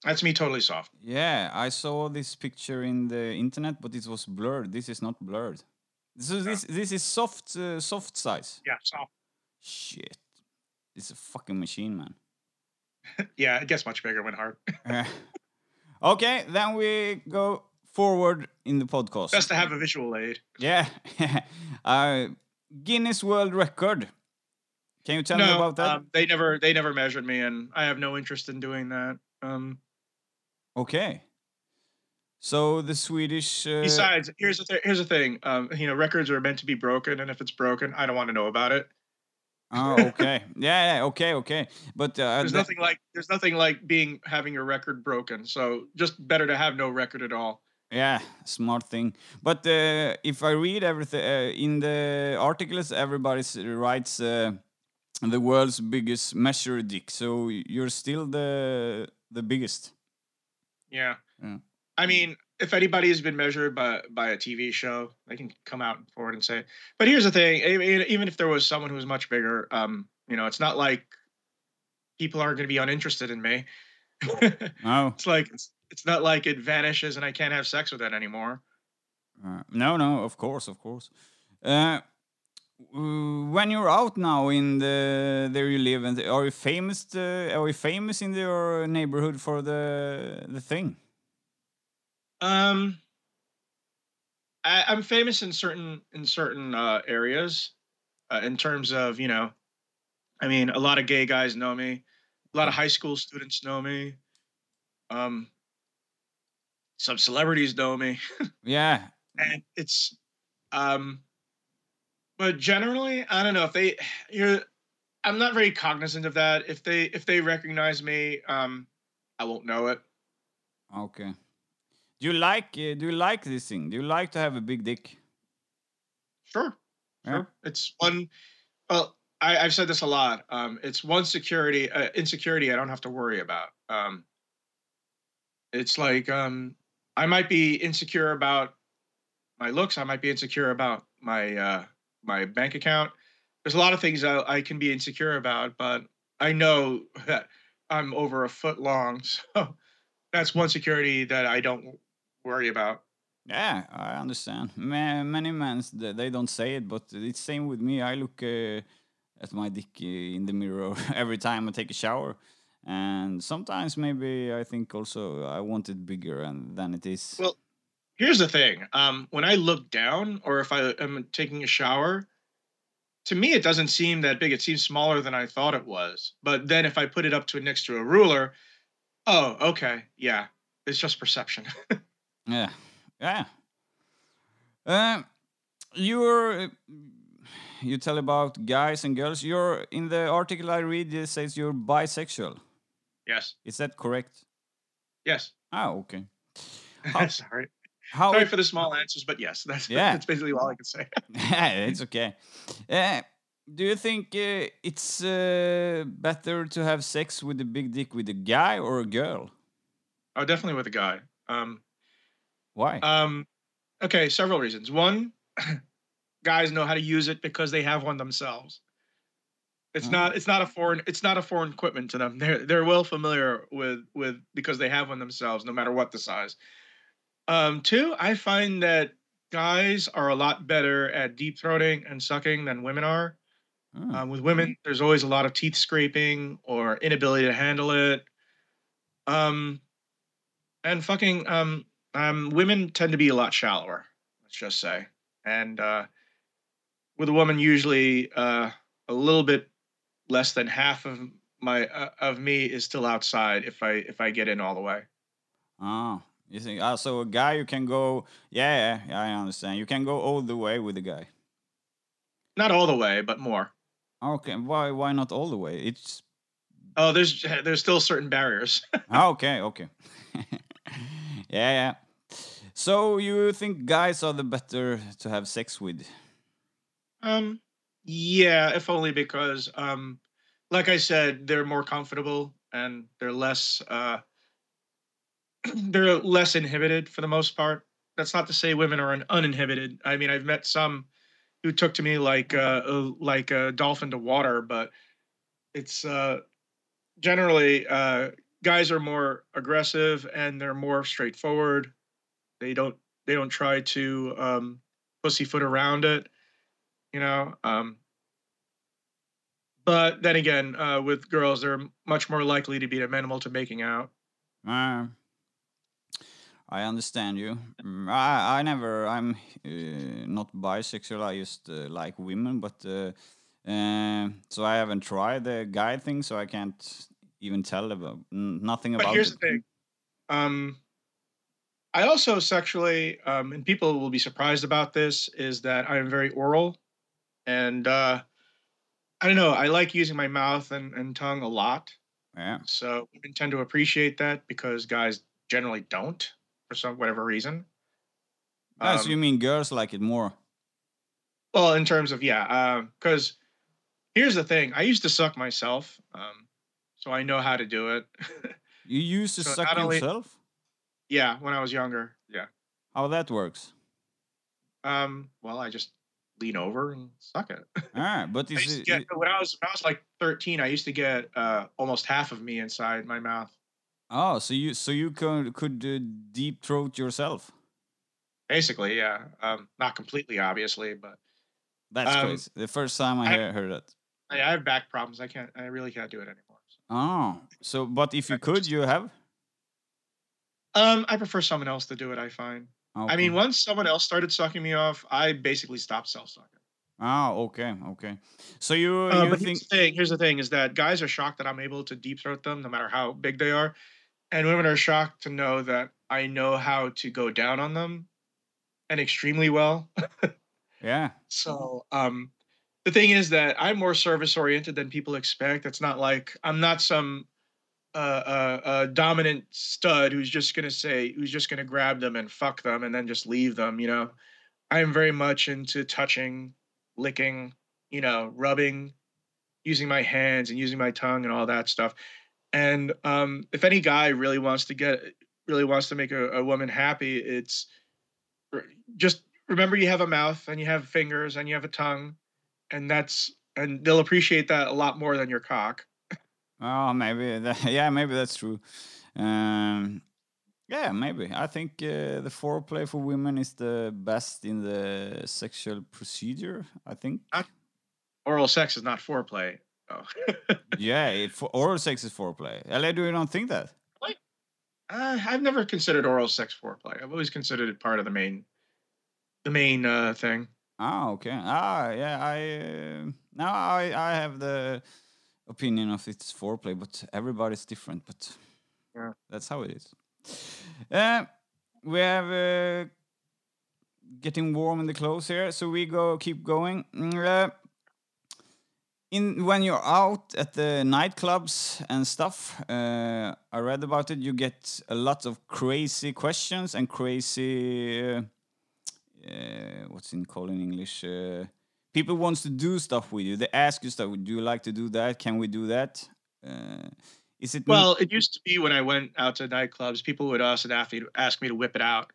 that's me totally soft. yeah. I saw this picture in the internet, but it was blurred. This is not blurred. So this this is soft uh, soft size. Yeah, soft. Shit, it's a fucking machine, man. Yeah, it gets much bigger when hard. Uh, okay, then we go forward in the podcast. Just to have a visual aid. Yeah, uh, Guinness World Record. Can you tell me about that? Um, they never they never measured me, and I have no interest in doing that. Um, okay. So the Swedish. Uh, Besides, here's the th- here's the thing. Um, you know, records are meant to be broken, and if it's broken, I don't want to know about it. Oh, okay. yeah, yeah, okay, okay. But uh, There's that- nothing like there's nothing like being having your record broken. So just better to have no record at all. Yeah, smart thing. But uh, if I read everything uh, in the articles, everybody writes uh, the world's biggest measure dick. So you're still the the biggest. Yeah. Yeah. I mean, if anybody has been measured by by a TV show, they can come out forward and say. But here's the thing: even if there was someone who was much bigger, um, you know, it's not like people are going to be uninterested in me. No, it's like it's, it's not like it vanishes and I can't have sex with it anymore. uh, no, no. Of course, of course. Uh, when you're out now in the there you live, and are you famous? Uh, are you famous in your neighborhood for the the thing? Um, I, I'm famous in certain in certain uh, areas, uh, in terms of you know, I mean, a lot of gay guys know me, a lot of high school students know me, um, some celebrities know me, Yeah, and it's, um, but generally, I don't know if they, you're, I'm not very cognizant of that. If they if they recognize me, um, I won't know it. Okay. Do you like uh, do you like this thing? Do you like to have a big dick? Sure. Yeah. Sure. It's one. Well, I, I've said this a lot. Um, it's one security, uh, insecurity I don't have to worry about. Um, it's like um, I might be insecure about my looks. I might be insecure about my uh, my bank account. There's a lot of things I, I can be insecure about, but I know that I'm over a foot long, so that's one security that I don't worry about. Yeah, I understand. Ma- many men th- they don't say it, but it's same with me. I look uh, at my dick uh, in the mirror every time I take a shower, and sometimes maybe I think also I want it bigger and than it is. Well, here's the thing. Um, when I look down, or if I am taking a shower, to me it doesn't seem that big. It seems smaller than I thought it was. But then if I put it up to next to a ruler, oh, okay, yeah, it's just perception. yeah, yeah. Um, you're you tell about guys and girls. You're in the article I read. It says you're bisexual. Yes, Is that correct? yes. Ah, okay. How- Sorry, How sorry for the small answers, but yes, that's Yeah. that's basically all I can say. it's okay. Uh, do you think uh, it's uh, better to have sex with a big dick with a guy or a girl? oh, definitely with a guy. Um, Why? um, okay, several reasons. One, guys know how to use it because they have one themselves. It's Oh. not it's not a foreign it's not a foreign equipment to them. They're they're well familiar with with because they have one themselves, no matter what the size. Um, two, I find that guys are a lot better at deep throating and sucking than women are. Oh. Um, with women, there's always a lot of teeth scraping or inability to handle it. Um, and fucking um, um, women tend to be a lot shallower. Let's just say, and uh, with a woman, usually uh, a little bit less than half of my uh, of me is still outside if I if I get in all the way. Oh, you think? Ah, so a guy you can go. Yeah, yeah, yeah, I understand. You can go all the way with the guy. Not all the way, but more. Okay, why? Why not all the way? It's Oh, there's there's still certain barriers. ah, okay, okay. yeah, yeah. So you think guys are the better to have sex with? Um, yeah, if only because, um, like I said, they're more comfortable and they're less, uh, they're less inhibited for the most part. That's not to say women are un- uninhibited. I mean, I've met some who took to me like, uh, uh, like a dolphin to water, but it's uh, generally uh, guys are more aggressive and they're more straightforward. They don't, they don't try to um, pussyfoot around it you know um but then again uh with girls they're much more likely to be amenable to making out Uh, I understand you. Mm, I I never. I'm uh, not bisexual. I just uh, like women, but uh, uh, so I haven't tried the guy thing, so I can't even tell about nothing but about here's it. the thing um i also sexually um and people will be surprised about this is that i'm very oral and uh i don't know i like using my mouth and, and tongue a lot Yeah. so women tend to appreciate that because guys generally don't for some whatever reason Ah, so Um, you mean girls like it more? Well, in terms of yeah, because here's the thing: I used to suck myself, um, so I know how to do it. You used to So suck not only- yourself? yeah, when I was younger, yeah. How that works? Um, well, I just lean over and suck it. All right, but is it, get, when I was when I was like 13, I used to get uh, almost half of me inside my mouth. oh, so you so you could could uh, deep throat yourself? Basically, yeah. Um, not completely, obviously, but That's Um, crazy. The first time I, I- heard it. I, I have back problems. I can't. I really can't do it anymore. so. Oh, so but if you could, you have. Um, I prefer someone else to do it. I find. I mean, once someone else started sucking me off, I basically stopped self sucking. Oh, okay, okay. So you Uh, you but think here's the thing. Here's the thing: is that guys are shocked that I'm able to deep throat them, no matter how big they are, and women are shocked to know that I know how to go down on them, and extremely well. yeah? So, um, the thing is that I'm more service oriented than people expect. It's not like I'm not some uh, dominant stud who's just gonna say who's just gonna grab them and fuck them and then just leave them. You know, I am very much into touching, licking, you know, rubbing, using my hands and using my tongue and all that stuff. And um, if any guy really wants to get really wants to make a, a woman happy, it's just remember you have a mouth and you have fingers and you have a tongue, and that's and they'll appreciate that a lot more than your cock. Oh, maybe. That, yeah, maybe that's true. Um, yeah, maybe. I think uh, the foreplay for women is the best in the sexual procedure. I think. Oral sex is not foreplay. Oh. yeah, it, for, oral sex is foreplay. Eller, do you don't think that? Uh, I've never considered oral sex foreplay. I've always considered it part of the main, the main uh, thing. Ah, okay. Ah, yeah. I uh, now I I have the opinion of it's foreplay, but everybody's different. But Yeah. that's how it is. Uh, we have uh, getting warm in the clothes here, so we go keep going. Uh, in when you're out at the nightclubs and stuff, uh, I read about it. You get a lot of crazy questions and crazy. Uh, uh, what's in called in English? People wants to do stuff with you. They ask you stuff. Do you like to do that? Can we do that? Uh, is it Well, it used to be when I went out to nightclubs, people would ask and ask me to, ask me to whip it out.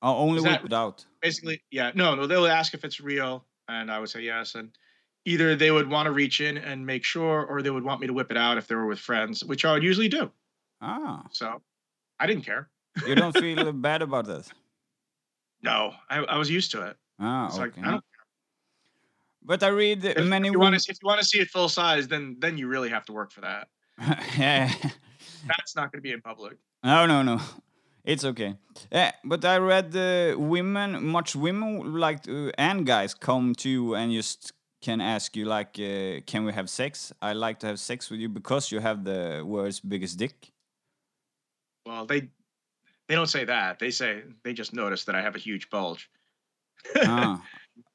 Oh, only Is whip that- it out. Basically, yeah, no, no, they would ask if it's real, and I would say yes, and either they would want to reach in and make sure, or they would want me to whip it out if they were with friends, which I would usually do. Ah, So I didn't care. you don't feel bad about this? No, I, I was used to it. Ah, It's okay. like I don't. But I read If, many. if you to, if you want to see it full size, then then you really have to work for that. yeah. That's not going to be in public. No, no, no. It's okay. Yeah, but I read uh, women, much women like to, and guys come to you and just can ask you like, uh, can we have sex? I like to have sex with you because you have the world's biggest dick. Well, they they don't say that. They say they just notice that I have a huge bulge. ah.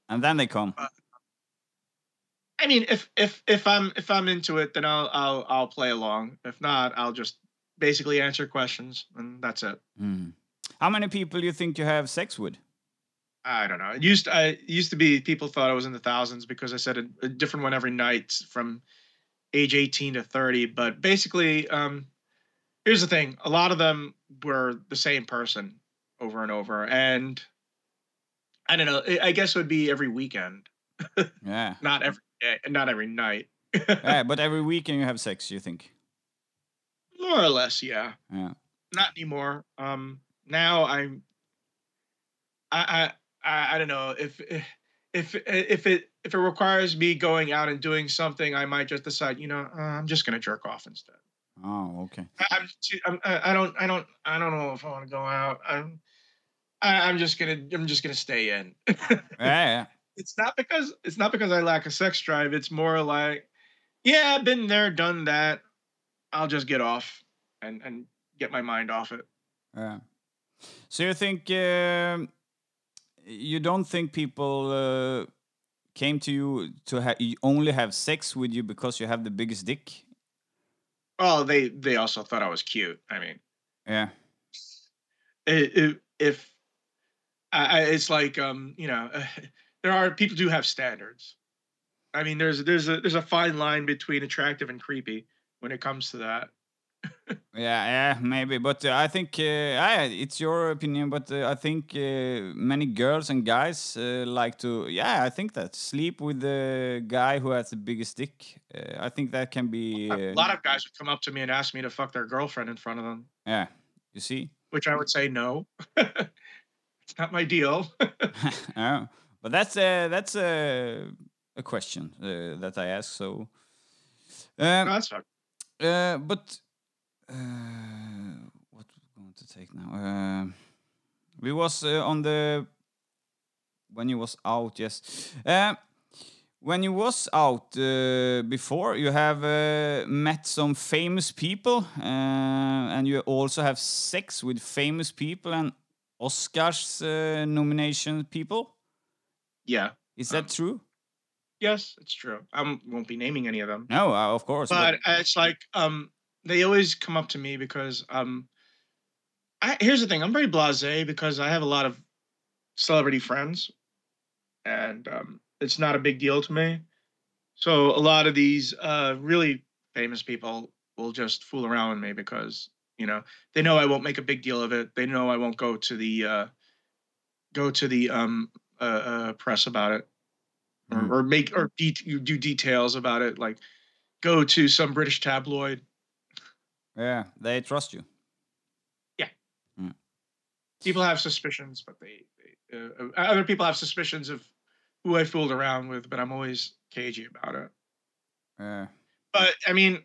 And then they come. I mean, if if if I'm if I'm into it, then I'll I'll I'll play along. If not, I'll just basically answer questions, and that's it. Hmm. How many people do you think you have sex with? I don't know. It used I it used to be people thought I was in the thousands because I said a, a different one every night from age 18 to 30. But basically, um, here's the thing: a lot of them were the same person over and over, and I don't know. I- guess it would be every weekend, Yeah. not every not every night. yeah, but every weekend you have sex, you think? More or less, yeah. Yeah. Not anymore. Um, now I'm. I I I, I don't know if if if it if it requires me going out and doing something, I might just decide. You know, uh, I'm just gonna jerk off instead. Oh, okay. I- I'm, I'm I I don't I don't I don't know if I want to go out. I'm I, I'm just gonna I'm just gonna stay in. Yeah, yeah. It's not because it's not because I lack a sex drive. It's more like, yeah, I've been there, done that. I'll just get off and and get my mind off it. Yeah. So you think um you don't think people uh, came to you to ha- you only have sex with you because you have the biggest dick? Oh, they they also thought I was cute. I mean, Yeah. i- i- if I, I, it's like um, you know, there are people do have standards. I mean, there's there's a there's a fine line between attractive and creepy when it comes to that. Yeah, yeah, maybe, but uh, I think uh, yeah, it's your opinion. But uh, I think uh, many girls and guys uh, like to. Yeah, I think that sleep with the guy who has the biggest dick. Uh, I think that can be. A lot of guys would come up to me and ask me to fuck their girlfriend in front of them, yeah, you see. which I would say no. it's not my deal. yeah, but that's uh, that's uh, a question uh, that I ask. So, No, um, that's fine. uh, but uh, what we're going to take now? Uh, we was uh, on the when you was out. Yes, uh, when you was out uh, before, you have uh, met some famous people, and you also have sex with famous people and Oscars uh, nomination people. Yeah. Is that Um, true? Yes, it's true. I won't be naming any of them. No, uh, of course. but uh, it's like um they always come up to me because um I here's the thing I'm very blasé because I have a lot of celebrity friends and um it's not a big deal to me so a lot of these uh really famous people will just fool around with me because you know they know I won't make a big deal of it they know I won't go to the uh go to the um uh, uh press about it or, Mm. or make or de- you do details about it like go to some british tabloid yeah, they trust you. Yeah. People have suspicions but they, they uh, uh, other people have suspicions of who i fooled around with but i'm always cagey about it Yeah. but i mean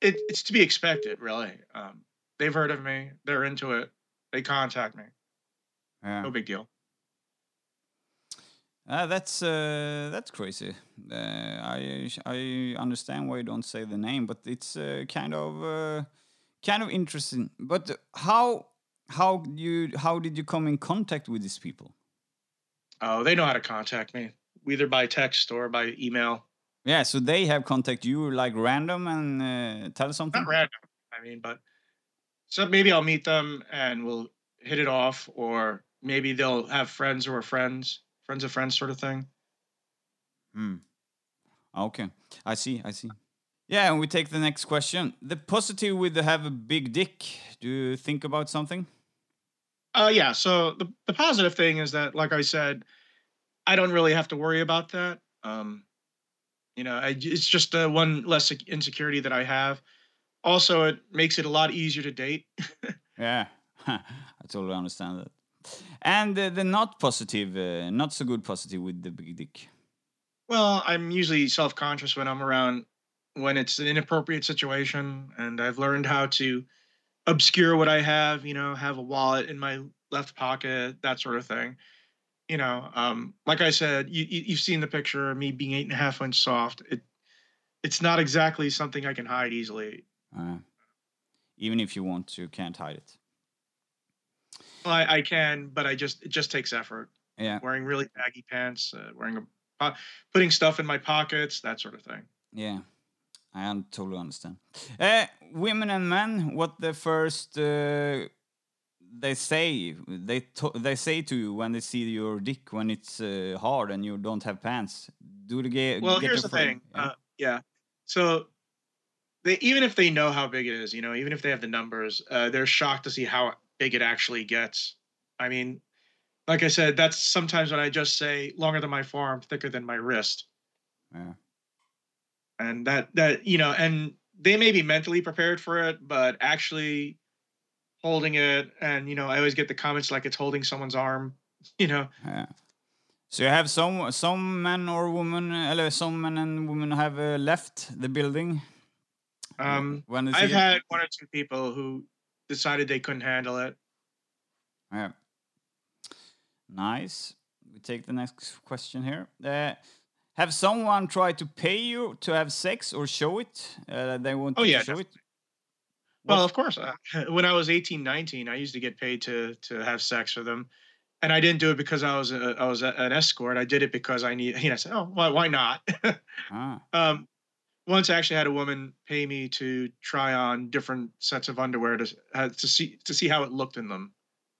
it, it's to be expected really um, they've heard of me they're into it they contact me yeah. no big deal Uh, that's uh, that's crazy. Uh, I I understand why you don't say the name, but it's uh, kind of uh, kind of interesting. But how how you how did you come in contact with these people? oh they know how to contact me either by text or by email Yeah, so they have contact you like random and uh, tell something. not random i mean but so maybe i'll meet them and we'll hit it off or maybe they'll have friends who are friends friends of friends sort of thing Hmm. Okay, I see. I see. Yeah, and we take the next question. The positive with the have a big dick. Do you think about something? Uh, yeah. So the the positive thing is that, like I said, I don't really have to worry about that. Um, you know, I, it's just uh, one less insecurity that I have. Also, it makes it a lot easier to date. Yeah, I totally understand that. And uh, the not positive, uh, not so good positive with the big dick. well, I'm usually self conscious when I'm around when it's an inappropriate situation, and I've learned how to obscure what I have. You know, have a wallet in my left pocket, that sort of thing. You know, um, like I said, you, you you've seen the picture of me being eight and a half inch soft. It it's not exactly something I can hide easily. Uh, even if you want to, can't hide it. I, I can, but I just it just takes effort. Yeah, Wearing really baggy pants, uh, wearing a putting stuff in my pockets, that sort of thing. yeah, I totally understand. Uh, women and men, what the first uh, they say they they say to you when they see your dick when it's uh, hard and you don't have pants? Do they get? Well, get here's the thing. Yeah. Uh, yeah. So they even if they know how big it is, you know, even if they have the numbers, uh, they're shocked to see how big it actually gets. I mean, like I said, that's sometimes when I just say longer than my forearm, thicker than my wrist, yeah. and that that you know, and they may be mentally prepared for it, but actually holding it, and you know, I always get the comments like it's holding someone's arm, you know. Yeah. So you have some some men or women, uh, some men and women have uh, left the building. Um, when I've had one or two people who decided they couldn't handle it. Yeah. Nice. We take the next question here. Uh, have someone tried to pay you to have sex or show it? Uh, they want Oh, yeah, to show it. Well, of course. Uh, when I was 18, 19, I used to get paid to to have sex with them. And I didn't do it because I was a, I was a, an escort. I did it because I need, you know, I said, oh, why, why not? Ah, um, once I actually had a woman pay me to try on different sets of underwear to uh, to see to see how it looked in them.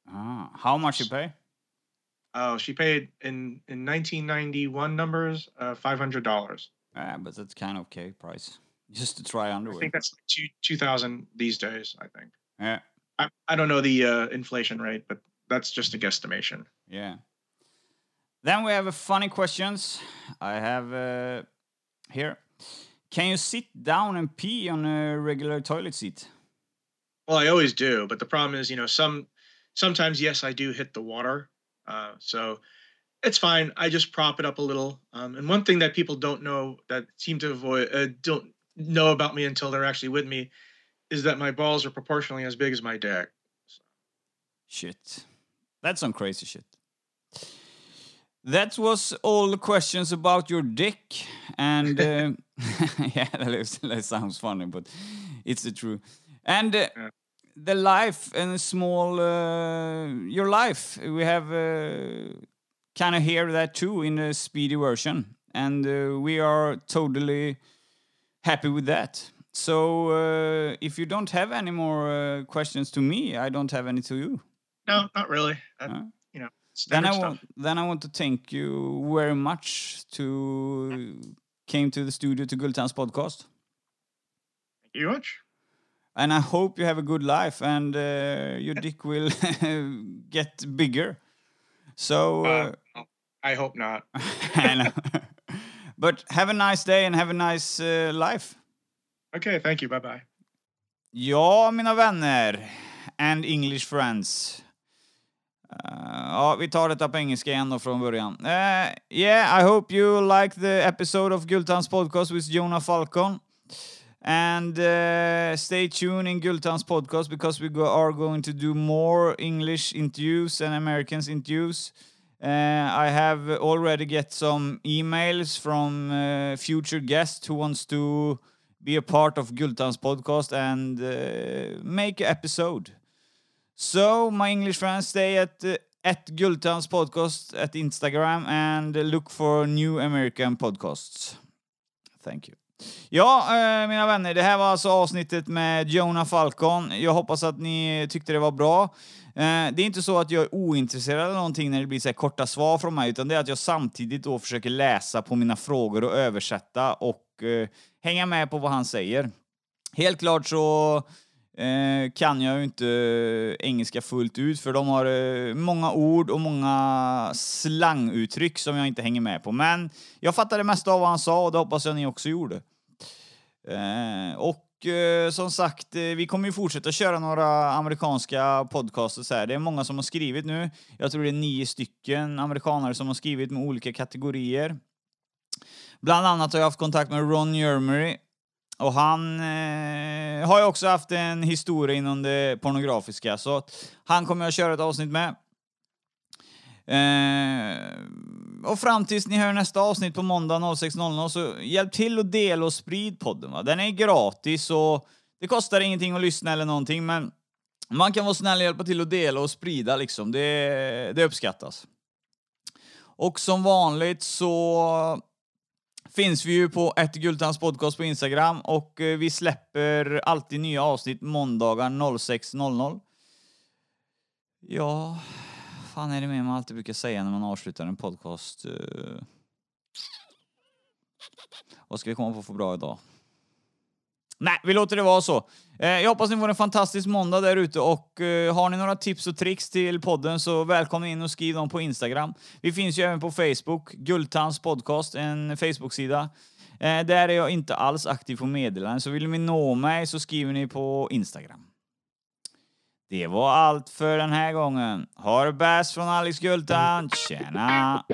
ah. How much you pay? Oh, she paid in in 1991 numbers, uh, five hundred dollars. Ah, but that's kind of okay price. Just to try underwear. I think that's like two two thousand these days. I think. Yeah, I, I don't know the uh, inflation rate, but that's just a guesstimation. yeah. Then we have a funny questions. I have uh, here. Can you sit down and pee on a regular toilet seat? Well, I always do, but the problem is, you know, some sometimes yes, I do hit the water, uh, so it's fine. I just prop it up a little. Um, and one thing that people don't know that seem to avoid uh, don't know about me until they're actually with me is that my balls are proportionally as big as my dick. Shit. That's some crazy shit. That was all the questions about your dick. And uh, yeah, that, is- that sounds funny, but it's the truth. And uh, Yeah. the life and small, uh, your life, we have uh, kind of hear that too in a speedy version. And uh, we are totally happy with that. So uh, if you don't have any more uh, questions to me, I don't have any to you. No, not really. Know, Then I want then I want to thank you very much to came to the studio to Guldtands podcast. Thank you much. And I hope you have a good life and uh, your dick will get bigger. So uh, Uh, I hope not. I but have a nice day and have a nice uh, life. Okay, thank you. Bye bye. Ja, mina vänner and English friends. Uh, ja, vi tar detta på engelska igen då från början. Uh, yeah, I hope you like the episode of Guldtands podcast with Jonah Falcon. And uh, stay tuned in Guldtands podcast because we go, are going to do more English interviews and Americans interviews. Uh, I have already get some emails from uh, future guests who wants to be a part of Guldtands podcast and uh, make an episode. So, my English friends, stay at uh, at Gultans podcast at Instagram and look for new American podcasts. Thank you. Ja, eh, mina vänner, det här var alltså avsnittet med Jonah Falcon. Jag hoppas att ni tyckte det var bra. Eh, det är inte så att jag är ointresserad av någonting när det blir så här korta svar från mig, utan det är att jag samtidigt då försöker läsa på mina frågor och översätta och eh, hänga med på vad han säger. Helt klart så eh, kan jag ju inte eh, engelska fullt ut för de har eh, många ord och många slanguttryck som jag inte hänger med på. Men jag fattade det mesta av vad han sa och det hoppas jag ni också gjorde. Eh, och eh, som sagt, eh, vi kommer ju fortsätta köra några amerikanska podcasts här. Det är många som har skrivit nu. Jag tror det är nio stycken amerikanare som har skrivit med olika kategorier. Bland annat har jag haft kontakt med Ron Jermery och han eh, har ju också haft en historia inom det pornografiska, så han kommer jag köra ett avsnitt med. Eh, och fram tills ni hör nästa avsnitt på måndag 06.00 så hjälp till att dela och sprid podden. Va? Den är gratis och det kostar ingenting att lyssna eller någonting, men man kan vara snäll och hjälpa till att dela och sprida liksom. Det, det uppskattas. Och som vanligt så finns vi ju på ett Gultans podcast på Instagram och eh, vi släpper alltid nya avsnitt måndagar 06.00. Ja, fan är det mer man alltid brukar säga när man avslutar en podcast? Eh? Vad ska vi komma på för bra idag? Nej, vi låter det vara så. Eh, jag hoppas ni får en fantastisk måndag där ute och eh, har ni några tips och tricks till podden så välkomna in och skriv dem på Instagram. Vi finns ju även på Facebook, Guldtands podcast, en Facebook-sida. Eh, där är jag inte alls aktiv på meddelanden, så vill ni nå mig så skriver ni på Instagram. Det var allt för den här gången. Ha det bäst från Alex Guldtand. Tjena!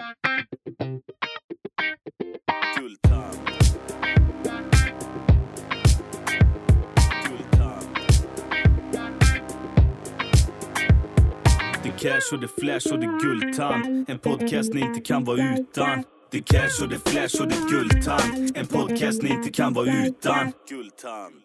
Guldtand. Det cash och det flash och det guldtand. En podcast ni inte kan vara utan. Det cash och det flash och det guldtand. En podcast ni inte kan vara utan. Guldtand.